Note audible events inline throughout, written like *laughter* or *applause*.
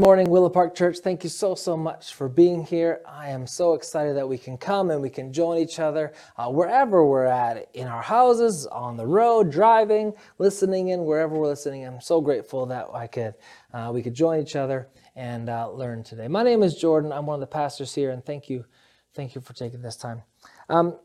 Morning, Willow Park Church. Thank you so, so much for being here. I am so excited that we can come and we can join each other uh, wherever we're at in our houses, on the road, driving, listening in, wherever we're listening. I'm so grateful that I could, uh, we could join each other and uh, learn today. My name is Jordan. I'm one of the pastors here, and thank you, thank you for taking this time. Um,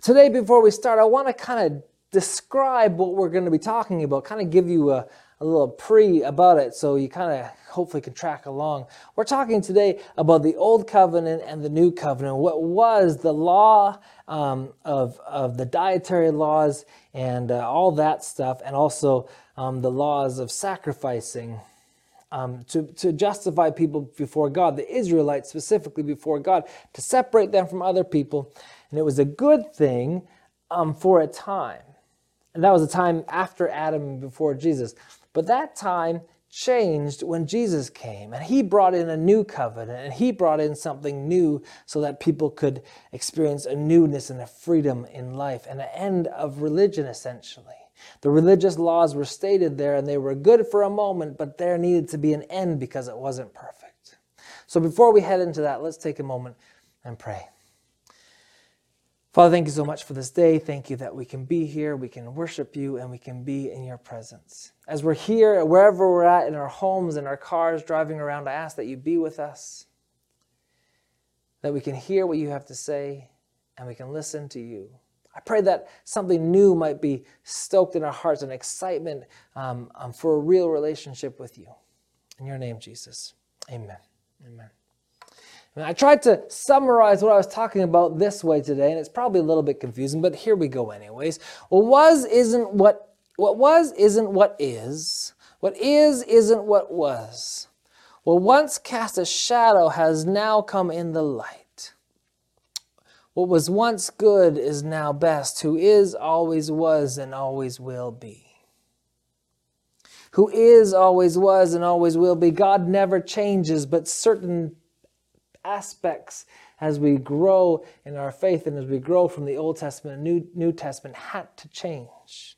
today, before we start, I want to kind of describe what we're going to be talking about, kind of give you a, a little pre about it so you kind of hopefully can track along. We're talking today about the Old Covenant and the New Covenant, what was the law um, of, of the dietary laws and uh, all that stuff, and also um, the laws of sacrificing. Um, to, to justify people before God, the Israelites specifically before God, to separate them from other people. And it was a good thing um, for a time. And that was a time after Adam and before Jesus. But that time changed when Jesus came and he brought in a new covenant and he brought in something new so that people could experience a newness and a freedom in life and an end of religion essentially. The religious laws were stated there and they were good for a moment, but there needed to be an end because it wasn't perfect. So before we head into that, let's take a moment and pray. Father, thank you so much for this day. Thank you that we can be here, we can worship you, and we can be in your presence. As we're here, wherever we're at, in our homes, in our cars, driving around, I ask that you be with us, that we can hear what you have to say, and we can listen to you. I pray that something new might be stoked in our hearts, an excitement um, um, for a real relationship with you. In your name, Jesus. Amen. Amen. I tried to summarize what I was talking about this way today, and it's probably a little bit confusing, but here we go anyways. What was isn't what what was isn't what is. What is isn't what was. What once cast a shadow has now come in the light. What was once good is now best, who is, always was, and always will be. Who is, always was, and always will be. God never changes, but certain aspects as we grow in our faith and as we grow from the Old Testament and New, New Testament had to change.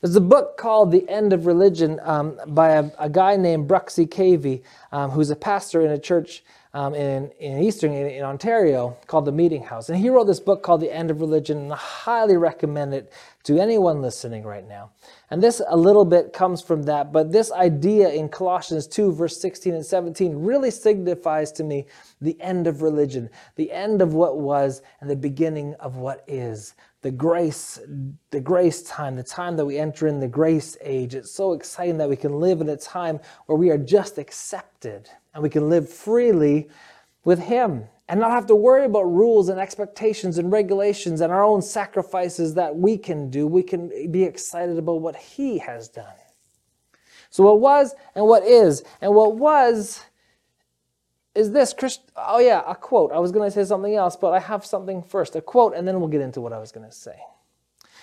There's a book called The End of Religion um, by a, a, guy named Bruxy Cavey, um, who's a pastor in a church um, in, in Eastern, in, in, Ontario, called The Meeting House. And he wrote this book called The End of Religion, and I highly recommend it to anyone listening right now. And this a little bit comes from that, but this idea in Colossians 2, verse 16 and 17 really signifies to me the end of religion, the end of what was, and the beginning of what is the grace, the grace time, the time that we enter in the grace age. It's so exciting that we can live in a time where we are just accepted and we can live freely with Him and not have to worry about rules and expectations and regulations and our own sacrifices that we can do. We can be excited about what He has done. So, what was and what is, and what was is this Christ- oh yeah a quote i was going to say something else but i have something first a quote and then we'll get into what i was going to say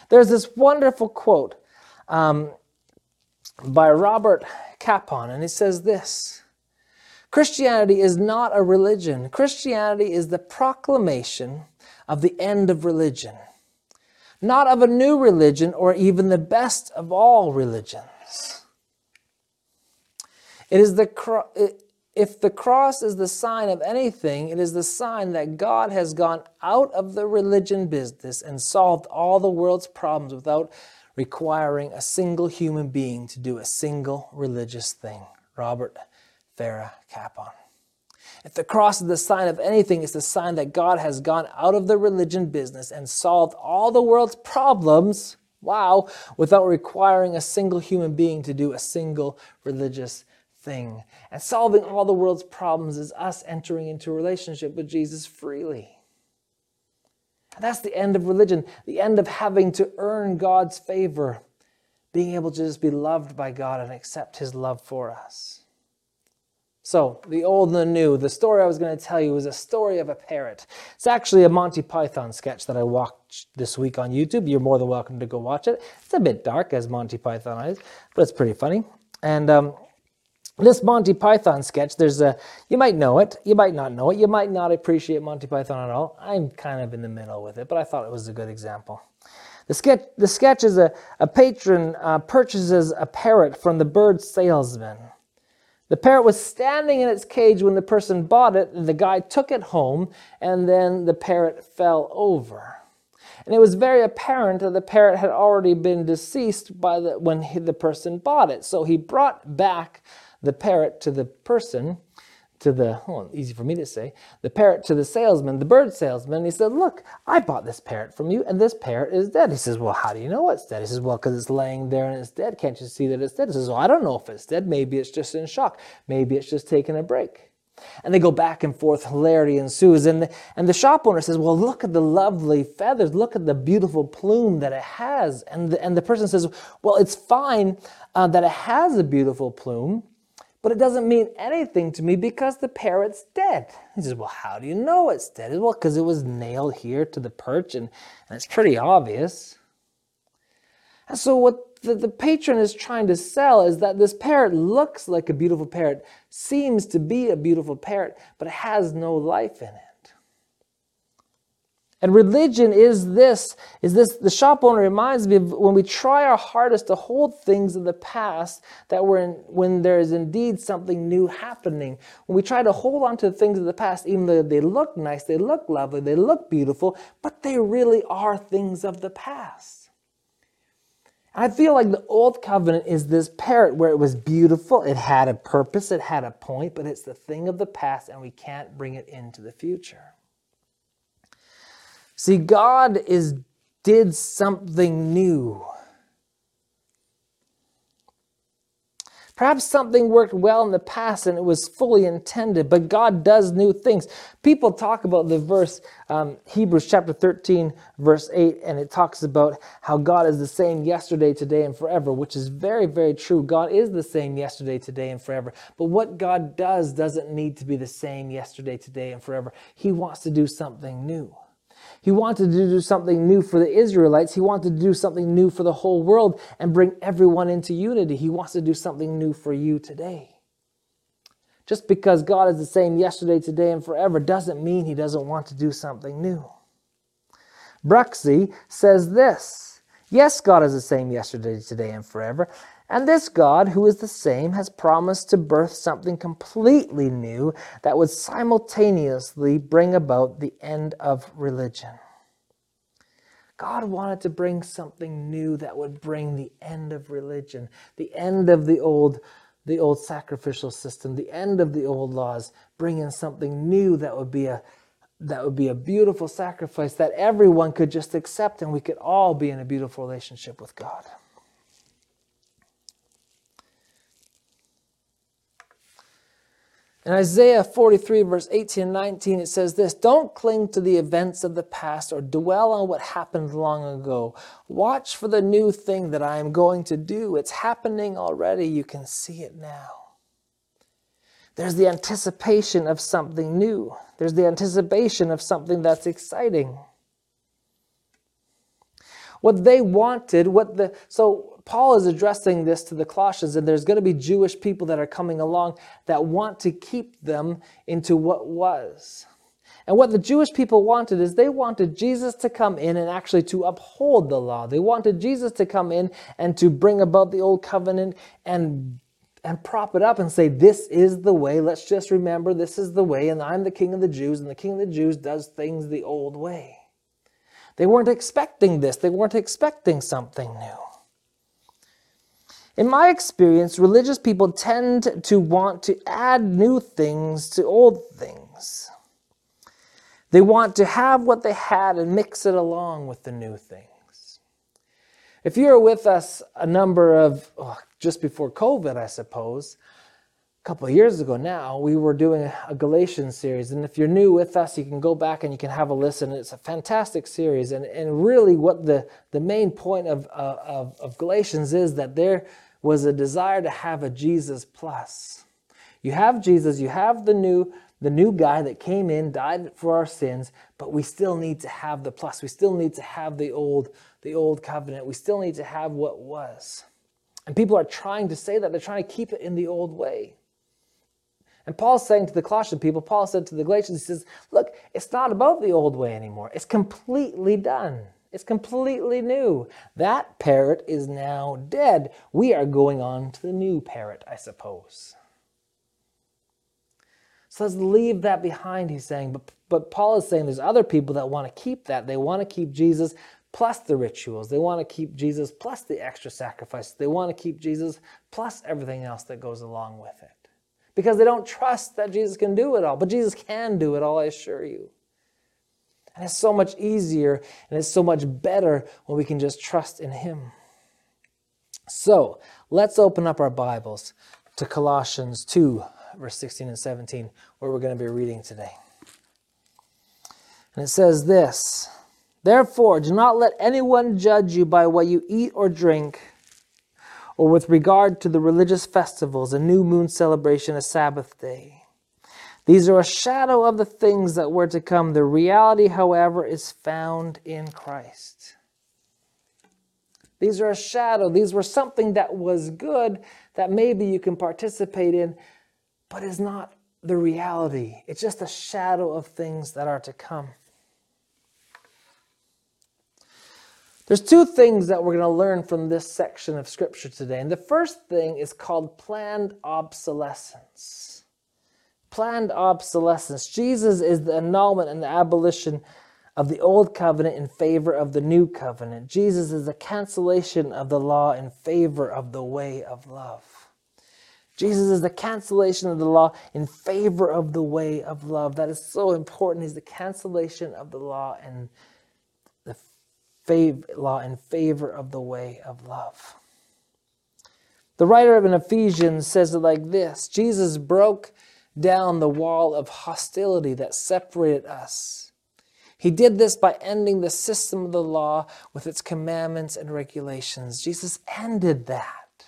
there's this wonderful quote um, by robert capon and he says this christianity is not a religion. Christianity is the proclamation of the end of religion. Not of a new religion or even the best of all religions. It is the it, if the cross is the sign of anything, it is the sign that God has gone out of the religion business and solved all the world's problems without requiring a single human being to do a single religious thing. Robert Capon. If the cross is the sign of anything, it's the sign that God has gone out of the religion business and solved all the world's problems, wow, without requiring a single human being to do a single religious thing. And solving all the world's problems is us entering into a relationship with Jesus freely. And that's the end of religion, the end of having to earn God's favor, being able to just be loved by God and accept His love for us. So, the old and the new. The story I was going to tell you is a story of a parrot. It's actually a Monty Python sketch that I watched this week on YouTube. You're more than welcome to go watch it. It's a bit dark, as Monty Python is, but it's pretty funny. And um, this Monty Python sketch, there's a, you might know it, you might not know it, you might not appreciate Monty Python at all. I'm kind of in the middle with it, but I thought it was a good example. The sketch, the sketch is a, a patron uh, purchases a parrot from the bird salesman. The parrot was standing in its cage when the person bought it, the guy took it home, and then the parrot fell over. And it was very apparent that the parrot had already been deceased by the, when he, the person bought it. So he brought back the parrot to the person, to the, oh, easy for me to say, the parrot to the salesman, the bird salesman. He said, Look, I bought this parrot from you, and this parrot is dead. He says, Well, how do you know it's dead? He says, Well, because it's laying there and it's dead. Can't you see that it's dead? He says, Well, I don't know if it's dead. Maybe it's just in shock. Maybe it's just taking a break. And they go back and forth, hilarity ensues. And the, and the shop owner says, Well, look at the lovely feathers, look at the beautiful plume that it has. And the, and the person says, Well, it's fine uh, that it has a beautiful plume, but it doesn't mean anything to me because the parrot's dead. He says, Well, how do you know it's dead? Well, because it was nailed here to the perch, and, and it's pretty obvious. And so, what the, the patron is trying to sell is that this parrot looks like a beautiful parrot, seems to be a beautiful parrot, but it has no life in it. And religion is this, is this, the shop owner reminds me of when we try our hardest to hold things of the past that were in, when there is indeed something new happening. When we try to hold on to things of the past, even though they look nice, they look lovely, they look beautiful, but they really are things of the past. I feel like the old covenant is this parrot where it was beautiful, it had a purpose, it had a point, but it's the thing of the past and we can't bring it into the future. See, God is did something new. Perhaps something worked well in the past and it was fully intended, but God does new things. People talk about the verse, um, Hebrews chapter 13, verse 8, and it talks about how God is the same yesterday, today, and forever, which is very, very true. God is the same yesterday, today, and forever. But what God does doesn't need to be the same yesterday, today, and forever. He wants to do something new. He wanted to do something new for the Israelites. He wanted to do something new for the whole world and bring everyone into unity. He wants to do something new for you today. Just because God is the same yesterday, today, and forever doesn't mean He doesn't want to do something new. Bruxy says this Yes, God is the same yesterday, today, and forever. And this God, who is the same, has promised to birth something completely new that would simultaneously bring about the end of religion. God wanted to bring something new that would bring the end of religion, the end of the old, the old sacrificial system, the end of the old laws, bring in something new that would be a that would be a beautiful sacrifice that everyone could just accept and we could all be in a beautiful relationship with God. In Isaiah 43, verse 18 and 19, it says this Don't cling to the events of the past or dwell on what happened long ago. Watch for the new thing that I am going to do. It's happening already. You can see it now. There's the anticipation of something new, there's the anticipation of something that's exciting. What they wanted, what the so Paul is addressing this to the Colossians, and there's going to be Jewish people that are coming along that want to keep them into what was. And what the Jewish people wanted is they wanted Jesus to come in and actually to uphold the law. They wanted Jesus to come in and to bring about the old covenant and and prop it up and say, This is the way. Let's just remember this is the way, and I'm the king of the Jews, and the king of the Jews does things the old way. They weren't expecting this, they weren't expecting something new. In my experience, religious people tend to want to add new things to old things. They want to have what they had and mix it along with the new things. If you were with us a number of, oh, just before COVID, I suppose, a couple of years ago now, we were doing a Galatians series. And if you're new with us, you can go back and you can have a listen. It's a fantastic series. And, and really, what the, the main point of, uh, of, of Galatians is that there was a desire to have a Jesus plus. You have Jesus, you have the new the new guy that came in, died for our sins, but we still need to have the plus. We still need to have the old the old covenant. We still need to have what was. And people are trying to say that they're trying to keep it in the old way. And Paul's saying to the Colossian people, Paul said to the Galatians, he says, Look, it's not about the old way anymore. It's completely done. It's completely new. That parrot is now dead. We are going on to the new parrot, I suppose. So let's leave that behind, he's saying. But, but Paul is saying there's other people that want to keep that. They want to keep Jesus plus the rituals. They want to keep Jesus plus the extra sacrifices. They want to keep Jesus plus everything else that goes along with it. Because they don't trust that Jesus can do it all. But Jesus can do it all, I assure you. And it's so much easier and it's so much better when we can just trust in Him. So let's open up our Bibles to Colossians 2, verse 16 and 17, where we're going to be reading today. And it says this Therefore, do not let anyone judge you by what you eat or drink, or with regard to the religious festivals, a new moon celebration, a Sabbath day these are a shadow of the things that were to come. The reality, however, is found in Christ. These are a shadow. These were something that was good that maybe you can participate in, but is not the reality. It's just a shadow of things that are to come. There's two things that we're going to learn from this section of Scripture today. And the first thing is called planned obsolescence planned obsolescence. Jesus is the annulment and the abolition of the old covenant in favor of the new covenant. Jesus is the cancellation of the law in favor of the way of love. Jesus is the cancellation of the law in favor of the way of love. That is so important. He's the cancellation of the law and the fav- law in favor of the way of love. The writer of an Ephesians says it like this Jesus broke down the wall of hostility that separated us. He did this by ending the system of the law with its commandments and regulations. Jesus ended that.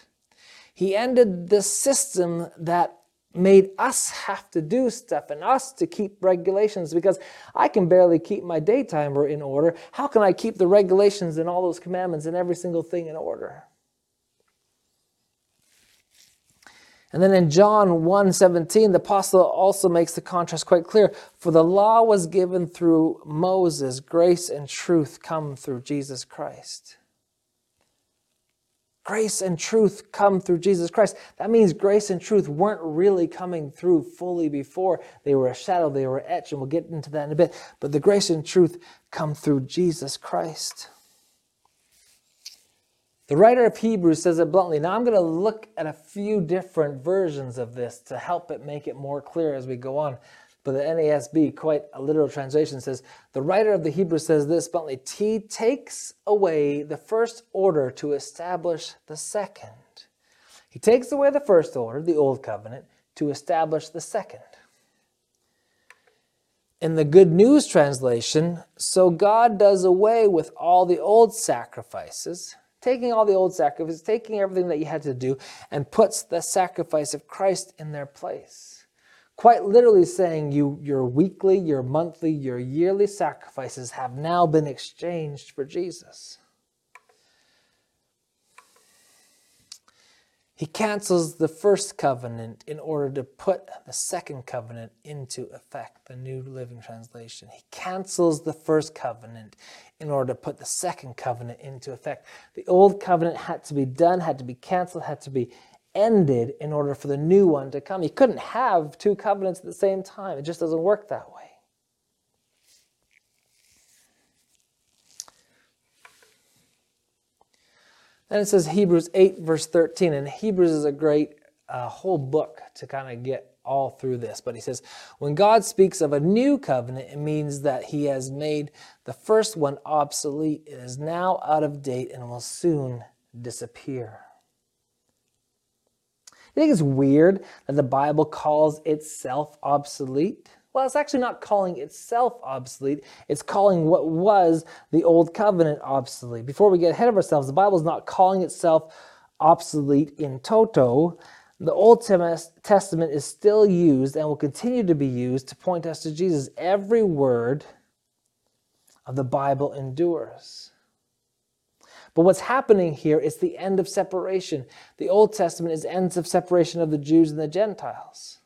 He ended the system that made us have to do stuff and us to keep regulations because I can barely keep my daytimer in order. How can I keep the regulations and all those commandments and every single thing in order? And then in John 1:17, the apostle also makes the contrast quite clear. For the law was given through Moses, grace and truth come through Jesus Christ. Grace and truth come through Jesus Christ. That means grace and truth weren't really coming through fully before. They were a shadow, they were etched, and we'll get into that in a bit. But the grace and truth come through Jesus Christ. The writer of Hebrews says it bluntly. Now, I'm going to look at a few different versions of this to help it make it more clear as we go on. But the NASB, quite a literal translation, says the writer of the Hebrews says this bluntly He takes away the first order to establish the second. He takes away the first order, the old covenant, to establish the second. In the Good News translation, so God does away with all the old sacrifices taking all the old sacrifices, taking everything that you had to do, and puts the sacrifice of Christ in their place. Quite literally saying you, your weekly, your monthly, your yearly sacrifices have now been exchanged for Jesus. He cancels the first covenant in order to put the second covenant into effect, the New Living Translation. He cancels the first covenant in order to put the second covenant into effect. The old covenant had to be done, had to be canceled, had to be ended in order for the new one to come. You couldn't have two covenants at the same time, it just doesn't work that way. Then it says Hebrews 8, verse 13. And Hebrews is a great uh, whole book to kind of get all through this. But he says, when God speaks of a new covenant, it means that he has made the first one obsolete. It is now out of date and will soon disappear. You think it's weird that the Bible calls itself obsolete? Well, it's actually not calling itself obsolete. It's calling what was the old covenant obsolete. Before we get ahead of ourselves, the Bible is not calling itself obsolete in toto. The Old Testament is still used and will continue to be used to point us to Jesus. Every word of the Bible endures. But what's happening here is the end of separation. The Old Testament is ends of separation of the Jews and the Gentiles.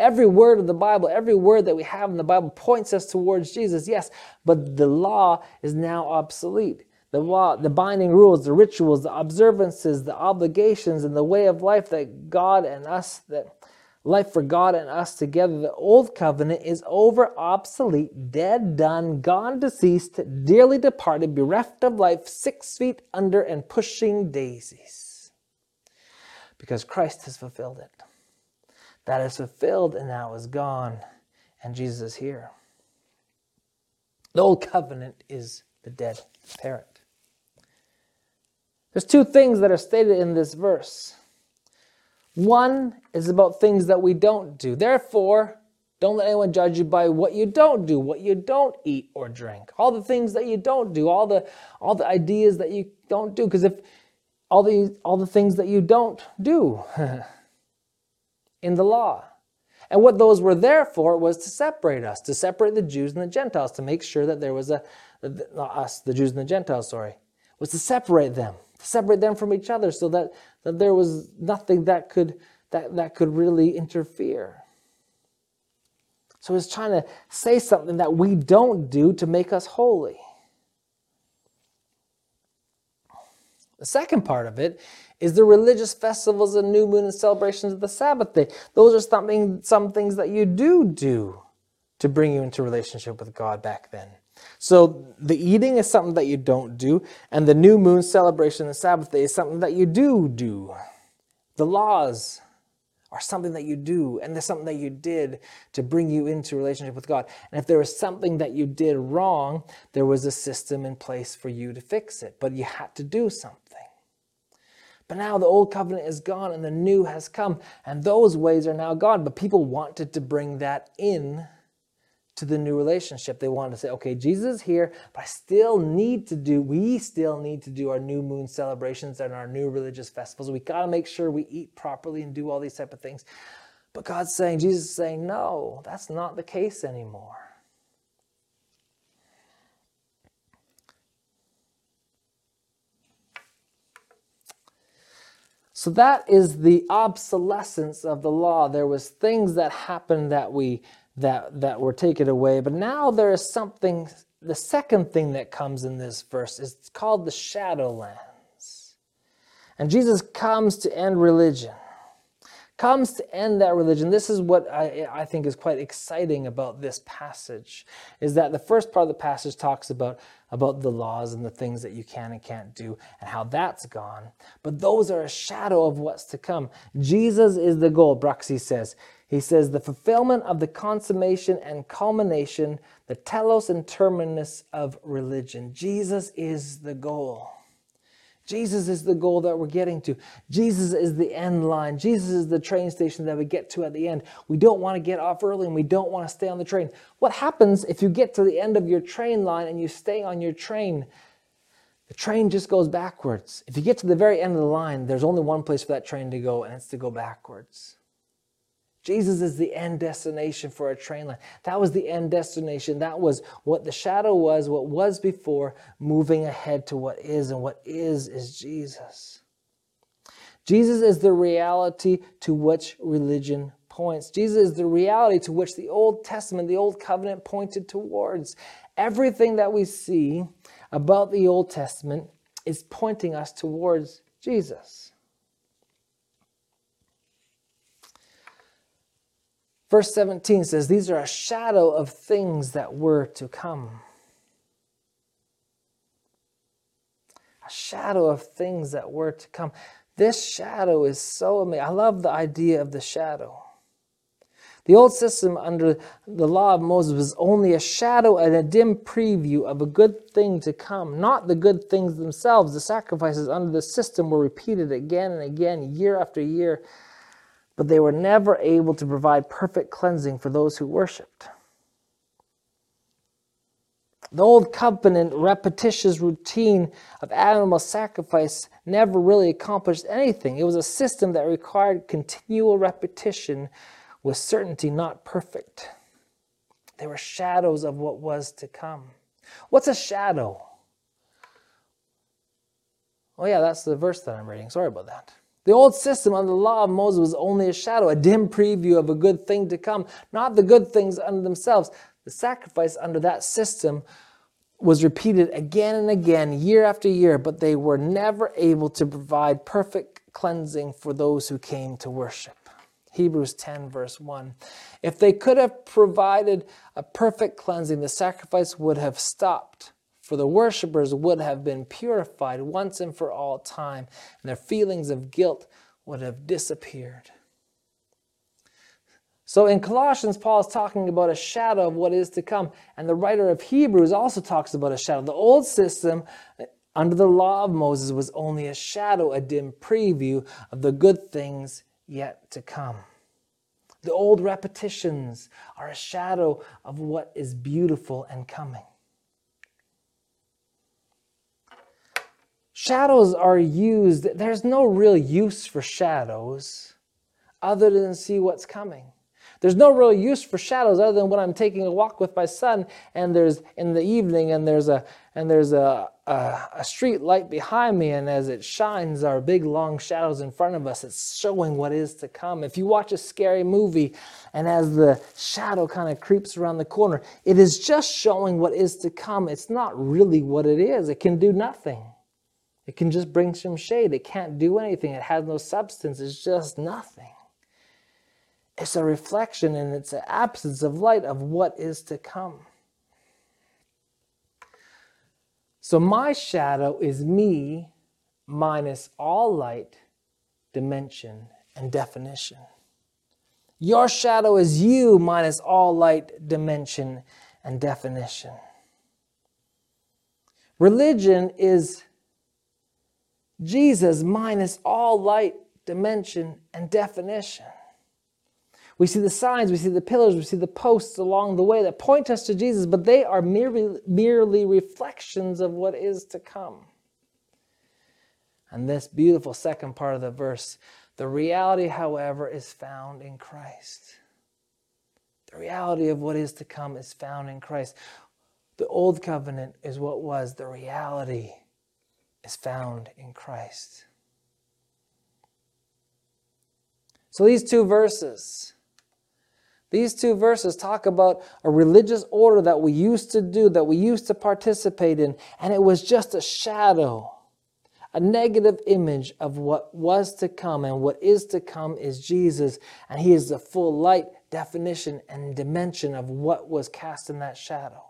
Every word of the Bible, every word that we have in the Bible points us towards Jesus, yes, but the law is now obsolete. The law, the binding rules, the rituals, the observances, the obligations, and the way of life that God and us that life for God and us together. The old covenant is over, obsolete, dead, done, gone, deceased, dearly departed, bereft of life, six feet under, and pushing daisies. Because Christ has fulfilled it. That is fulfilled and now is gone, and Jesus is here. The old covenant is the dead parent. There's two things that are stated in this verse. One is about things that we don't do. Therefore, don't let anyone judge you by what you don't do, what you don't eat or drink. All the things that you don't do, all the all the ideas that you don't do because if all the all the things that you don't do *laughs* in the law. And what those were there for was to separate us, to separate the Jews and the Gentiles, to make sure that there was a not uh, us, the Jews and the Gentiles, sorry, was to separate them to separate them from each other so that, that there was nothing that could, that, that could really interfere. So he's trying to say something that we don't do to make us holy. The second part of it is the religious festivals and new moon and celebrations of the Sabbath day. Those are something, some things that you do do to bring you into relationship with God back then. So the eating is something that you don't do, and the new moon celebration, and Sabbath day, is something that you do do. The laws are something that you do, and there's something that you did to bring you into relationship with God. And if there was something that you did wrong, there was a system in place for you to fix it, but you had to do something. But now the old covenant is gone and the new has come, and those ways are now gone. But people wanted to bring that in to the new relationship. They wanted to say, okay, Jesus is here, but I still need to do, we still need to do our new moon celebrations and our new religious festivals. We got to make sure we eat properly and do all these type of things. But God's saying, Jesus is saying, no, that's not the case anymore. So that is the obsolescence of the law. There was things that happened that we that, that were taken away. But now there is something, the second thing that comes in this verse is called the shadowlands. And Jesus comes to end religion, comes to end that religion. This is what I, I think is quite exciting about this passage, is that the first part of the passage talks about, about the laws and the things that you can and can't do and how that's gone. But those are a shadow of what's to come. Jesus is the goal, Bruxy says. He says, the fulfillment of the consummation and culmination, the telos and terminus of religion. Jesus is the goal. Jesus is the goal that we're getting to. Jesus is the end line. Jesus is the train station that we get to at the end. We don't want to get off early and we don't want to stay on the train. What happens if you get to the end of your train line and you stay on your train? The train just goes backwards. If you get to the very end of the line, there's only one place for that train to go, and it's to go backwards. Jesus is the end destination for a train line. That was the end destination. That was what the shadow was, what was before, moving ahead to what is, and what is is Jesus. Jesus is the reality to which religion points. Jesus is the reality to which the Old Testament, the Old Covenant pointed towards. Everything that we see about the Old Testament is pointing us towards Jesus. Verse 17 says, These are a shadow of things that were to come. A shadow of things that were to come. This shadow is so amazing. I love the idea of the shadow. The old system under the law of Moses was only a shadow and a dim preview of a good thing to come, not the good things themselves. The sacrifices under the system were repeated again and again, year after year but they were never able to provide perfect cleansing for those who worshiped. The old covenant repetitious routine of animal sacrifice never really accomplished anything. It was a system that required continual repetition with certainty not perfect. They were shadows of what was to come. What's a shadow? Oh, yeah, that's the verse that I'm reading. Sorry about that. The old system under the law of Moses was only a shadow, a dim preview of a good thing to come, not the good things under themselves. The sacrifice under that system was repeated again and again, year after year, but they were never able to provide perfect cleansing for those who came to worship. Hebrews 10, verse 1. If they could have provided a perfect cleansing, the sacrifice would have stopped, for the worshippers would have been purified once and for all time, and their feelings of guilt would have disappeared. So in Colossians, Paul is talking about a shadow of what is to come. And the writer of Hebrews also talks about a shadow. The old system under the law of Moses was only a shadow, a dim preview of the good things yet to come. The old repetitions are a shadow of what is beautiful and coming. Shadows are used, there's no real use for shadows other than see what's coming. There's no real use for shadows other than when I'm taking a walk with my son and there's in the evening and there's a and there's a, a, a street light behind me and as it shines our big long shadows in front of us it's showing what is to come. If you watch a scary movie and as the shadow kind of creeps around the corner, it is just showing what is to come. It's not really what it is. It can do nothing. It can just bring some shade. It can't do anything. It has no substance. It's just nothing. It's a reflection and it's an absence of light of what is to come. So my shadow is me minus all light, dimension, and definition. Your shadow is you minus all light, dimension, and definition. Religion is Jesus minus all light, dimension, and definition. We see the signs, we see the pillars, we see the posts along the way that point us to Jesus, but they are merely, merely reflections of what is to come. And this beautiful second part of the verse the reality, however, is found in Christ. The reality of what is to come is found in Christ. The old covenant is what was, the reality is found in Christ. So these two verses these two verses talk about a religious order that we used to do, that we used to participate in, and it was just a shadow, a negative image of what was to come, and what is to come is Jesus, and He is the full light, definition, and dimension of what was cast in that shadow.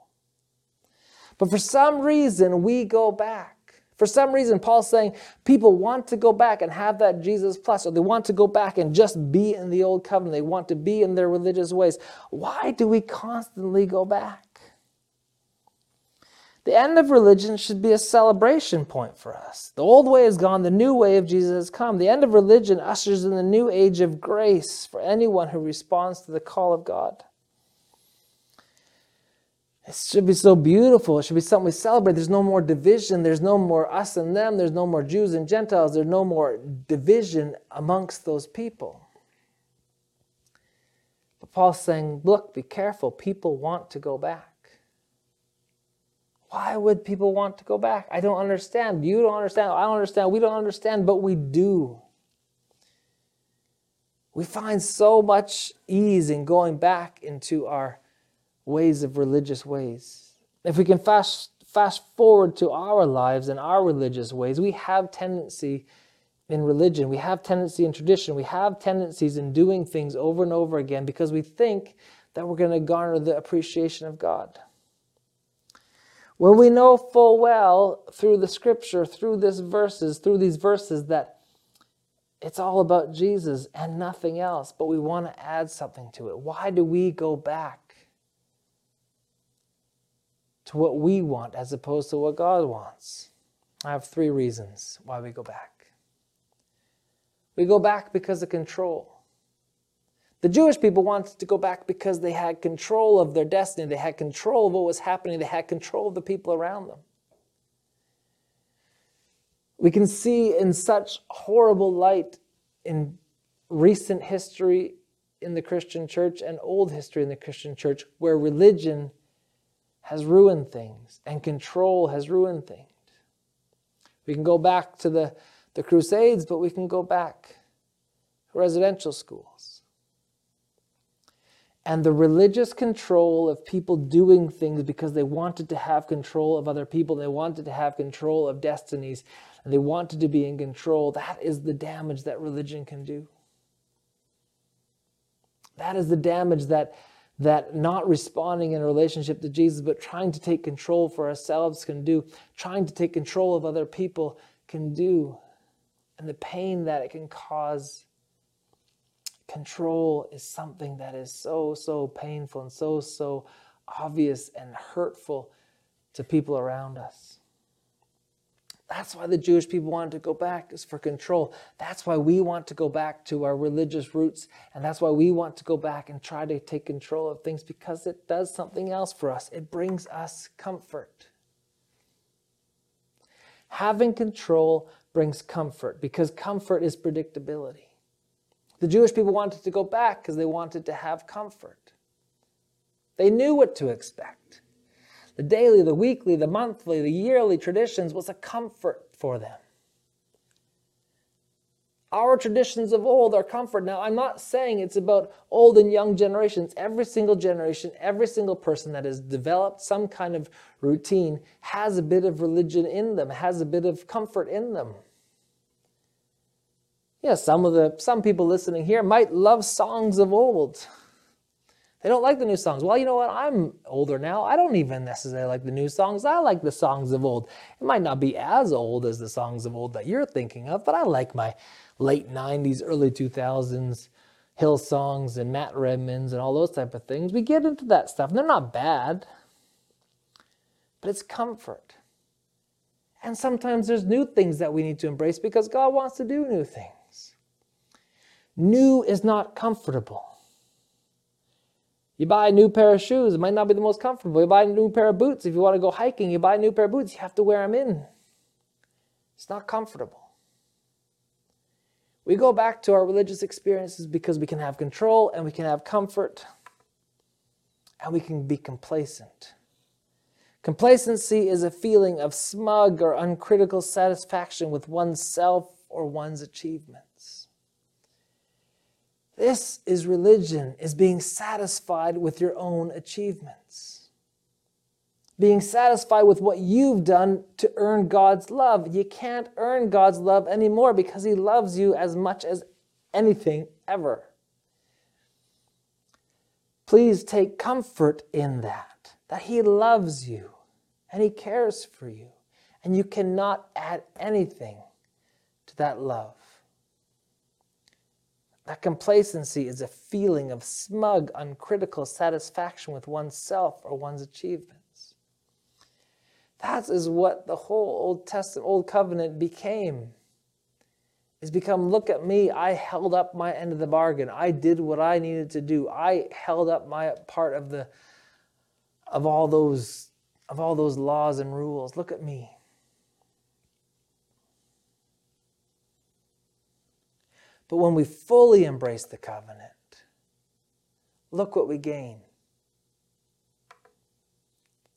But for some reason, we go back. For some reason, Paul's saying people want to go back and have that Jesus plus, or they want to go back and just be in the old covenant. They want to be in their religious ways. Why do we constantly go back? The end of religion should be a celebration point for us. The old way is gone, the new way of Jesus has come. The end of religion ushers in the new age of grace for anyone who responds to the call of God. It should be so beautiful. It should be something we celebrate. There's no more division. There's no more us and them. There's no more Jews and Gentiles. There's no more division amongst those people. But Paul's saying, look, be careful. People want to go back. Why would people want to go back? I don't understand. You don't understand. I don't understand. We don't understand, but we do. We find so much ease in going back into our ways of religious ways. If we can fast, fast forward to our lives and our religious ways, we have tendency in religion, we have tendency in tradition, we have tendencies in doing things over and over again because we think that we're going to garner the appreciation of God. When we know full well through the scripture, through these verses, through these verses that it's all about Jesus and nothing else, but we want to add something to it. Why do we go back to what we want as opposed to what God wants. I have three reasons why we go back. We go back because of control. The Jewish people wanted to go back because they had control of their destiny, they had control of what was happening, they had control of the people around them. We can see in such horrible light in recent history in the Christian church and old history in the Christian church where religion has ruined things and control has ruined things. We can go back to the, the Crusades, but we can go back to residential schools. And the religious control of people doing things because they wanted to have control of other people, they wanted to have control of destinies, and they wanted to be in control, that is the damage that religion can do. That is the damage that, that not responding in a relationship to Jesus, but trying to take control for ourselves can do, trying to take control of other people can do, and the pain that it can cause. Control is something that is so, so painful and so, so obvious and hurtful to people around us. That's why the Jewish people wanted to go back, is for control. That's why we want to go back to our religious roots. And that's why we want to go back and try to take control of things because it does something else for us. It brings us comfort. Having control brings comfort because comfort is predictability. The Jewish people wanted to go back because they wanted to have comfort. They knew what to expect. The daily, the weekly, the monthly, the yearly traditions was a comfort for them. Our traditions of old are comfort. Now, I'm not saying it's about old and young generations. Every single generation, every single person that has developed some kind of routine has a bit of religion in them, has a bit of comfort in them. Yeah, some of the some people listening here might love songs of old. They don't like the new songs. Well, you know what? I'm older now. I don't even necessarily like the new songs. I like the songs of old. It might not be as old as the songs of old that you're thinking of, but I like my late 90s, early 2000s Hillsongs and Matt Redmans and all those type of things. We get into that stuff. They're not bad, but it's comfort. And sometimes there's new things that we need to embrace because God wants to do new things. New is not comfortable. You buy a new pair of shoes, it might not be the most comfortable. You buy a new pair of boots. If you want to go hiking, you buy a new pair of boots, you have to wear them in. It's not comfortable. We go back to our religious experiences because we can have control and we can have comfort and we can be complacent. Complacency is a feeling of smug or uncritical satisfaction with oneself or one's achievement. This is religion, is being satisfied with your own achievements. Being satisfied with what you've done to earn God's love. You can't earn God's love anymore because He loves you as much as anything ever. Please take comfort in that, that He loves you and He cares for you, and you cannot add anything to that love. That complacency is a feeling of smug, uncritical satisfaction with oneself or one's achievements. That is what the whole Old Testament, Old Covenant became. It's become, look at me, I held up my end of the bargain. I did what I needed to do. I held up my part of the of all those of all those laws and rules. Look at me. But when we fully embrace the covenant, look what we gain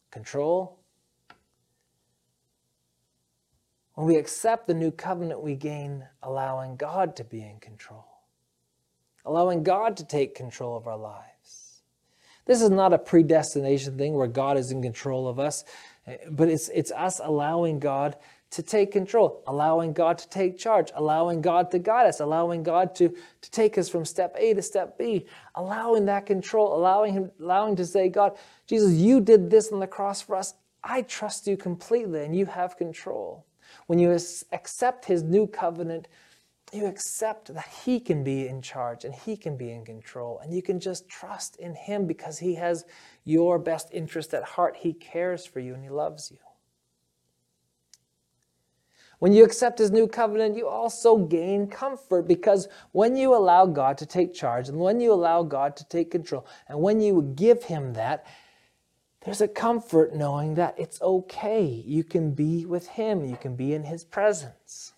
control. When we accept the new covenant, we gain allowing God to be in control, allowing God to take control of our lives. This is not a predestination thing where God is in control of us, eh, but it's, it's us allowing God to take control, allowing God to take charge, allowing God to guide us, allowing God to, to take us from step A to step B, allowing that control, allowing Him, allowing to say, God, Jesus, you did this on the cross for us. I trust you completely and you have control. When you accept His new covenant, you accept that He can be in charge and He can be in control, and you can just trust in Him because He has your best interest at heart. He cares for you and He loves you. When you accept his new covenant, you also gain comfort because when you allow God to take charge and when you allow God to take control and when you give him that, there's a comfort knowing that it's okay. You can be with him, you can be in his presence.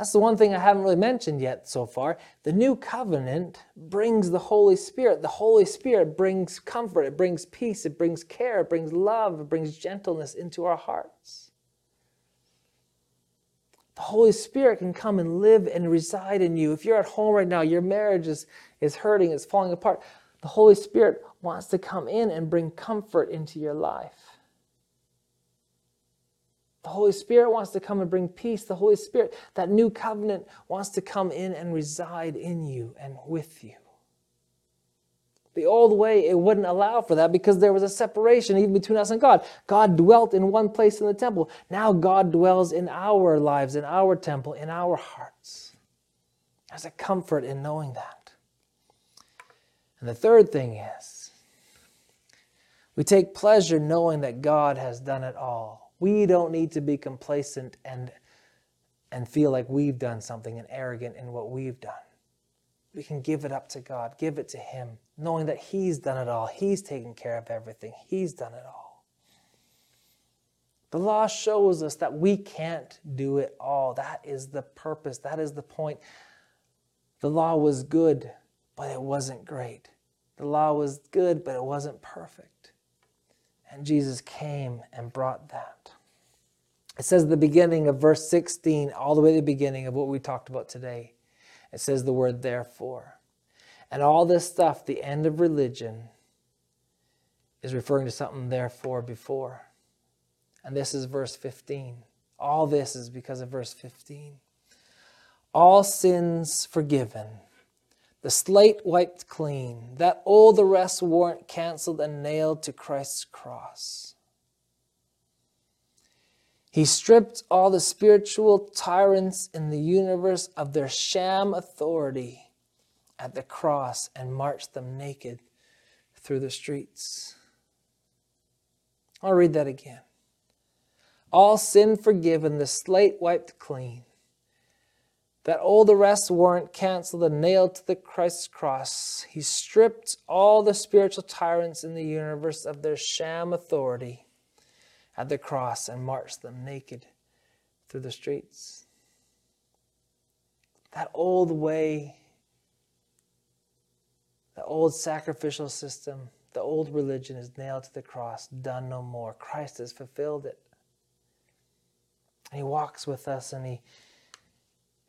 That's the one thing I haven't really mentioned yet so far. The new covenant brings the Holy Spirit. The Holy Spirit brings comfort, it brings peace, it brings care, it brings love, it brings gentleness into our hearts. The Holy Spirit can come and live and reside in you. If you're at home right now, your marriage is, is hurting, it's falling apart. The Holy Spirit wants to come in and bring comfort into your life. The Holy Spirit wants to come and bring peace. The Holy Spirit, that new covenant, wants to come in and reside in you and with you. The old way, it wouldn't allow for that because there was a separation even between us and God. God dwelt in one place in the temple. Now God dwells in our lives, in our temple, in our hearts. There's a comfort in knowing that. And the third thing is, we take pleasure knowing that God has done it all. We don't need to be complacent and, and feel like we've done something and arrogant in what we've done. We can give it up to God, give it to Him, knowing that He's done it all. He's taken care of everything, He's done it all. The law shows us that we can't do it all. That is the purpose, that is the point. The law was good, but it wasn't great. The law was good, but it wasn't perfect. And Jesus came and brought that. It says the beginning of verse 16, all the way to the beginning of what we talked about today. It says the word therefore. And all this stuff, the end of religion, is referring to something therefore before. And this is verse 15. All this is because of verse 15. All sins forgiven, the slate wiped clean, that old arrest warrant canceled and nailed to Christ's cross. He stripped all the spiritual tyrants in the universe of their sham authority at the cross and marched them naked through the streets. I'll read that again. All sin forgiven, the slate wiped clean. That old arrest warrant canceled and nailed to the Christ's cross. He stripped all the spiritual tyrants in the universe of their sham authority at the cross and marched them naked through the streets. That old way, the old sacrificial system, the old religion is nailed to the cross, done no more. Christ has fulfilled it. And he walks with us and he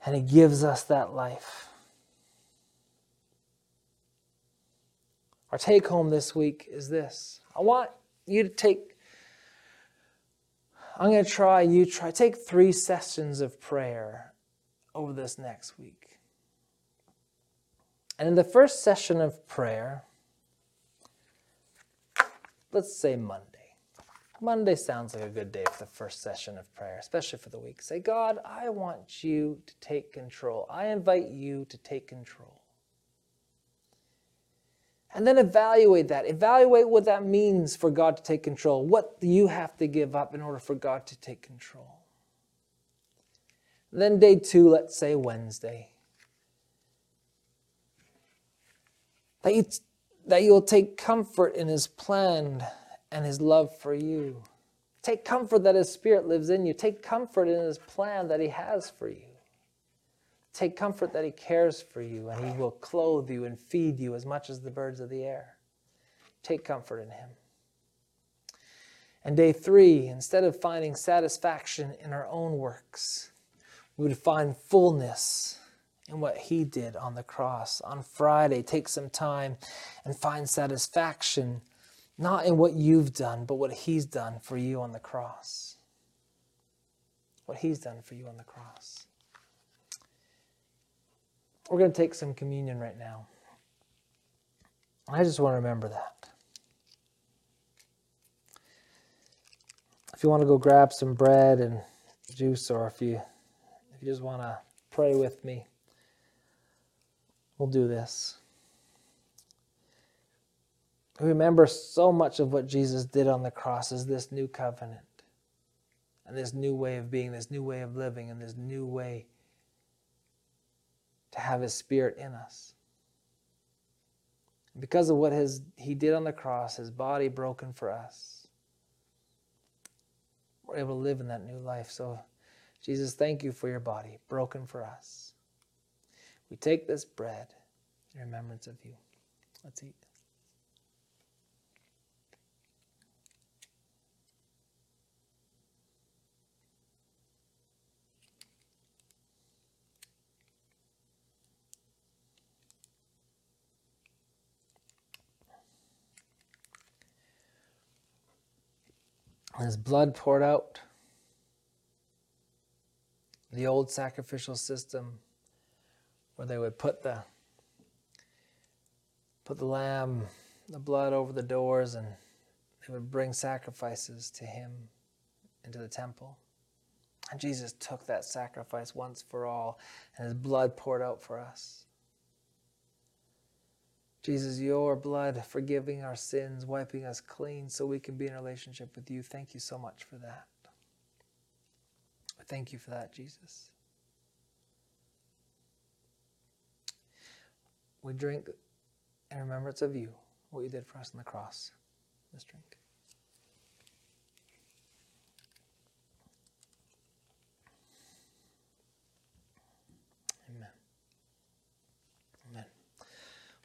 and he gives us that life. Our take home this week is this. I want you to take I'm going to try, you try. Take three sessions of prayer over this next week. And in the first session of prayer, let's say Monday. Monday sounds like a good day for the first session of prayer, especially for the week. Say, God, I want you to take control. I invite you to take control. And then evaluate that. Evaluate what that means for God to take control. What do you have to give up in order for God to take control? Then day two, let's say Wednesday. That, you, that you'll take comfort in His plan and His love for you. Take comfort that His Spirit lives in you. Take comfort in His plan that He has for you. Take comfort that He cares for you and He will clothe you and feed you as much as the birds of the air. Take comfort in Him. And day three, instead of finding satisfaction in our own works, we would find fullness in what He did on the cross. On Friday, take some time and find satisfaction not in what you've done, but what He's done for you on the cross. What He's done for you on the cross. We're going to take some communion right now. I just want to remember that. If you want to go grab some bread and juice, or if you if you just want to pray with me, we'll do this. Remember, so much of what Jesus did on the cross is this new covenant, and this new way of being, this new way of living, and this new way to have his spirit in us. Because of what his, he did on the cross, his body broken for us, we're able to live in that new life. So, Jesus, thank you for your body broken for us. We take this bread in remembrance of you. Let's eat. His blood poured out the old sacrificial system where they would put the put the lamb, the blood over the doors, and they would bring sacrifices to him into the temple. And Jesus took that sacrifice once for all, and his blood poured out for us. Jesus, your blood forgiving our sins, wiping us clean so we can be in relationship with you. Thank you so much for that. Thank you for that, Jesus. We drink in remembrance of you, what you did for us on the cross. Let's drink.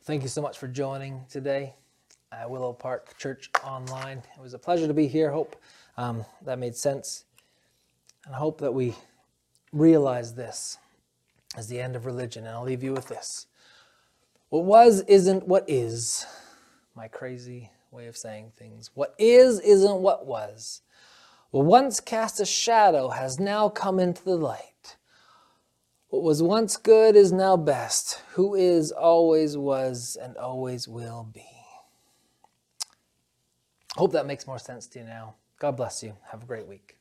Thank you so much for joining today at Willow Park Church Online. It was a pleasure to be here. Hope um, that made sense. And I hope that we realize this as the end of religion. And I'll leave you with this. What was isn't what is. My crazy way of saying things. What is isn't what was. What once cast a shadow has now come into the light. What was once good is now best. Who is, always was, and always will be. Hope that makes more sense to you now. God bless you. Have a great week.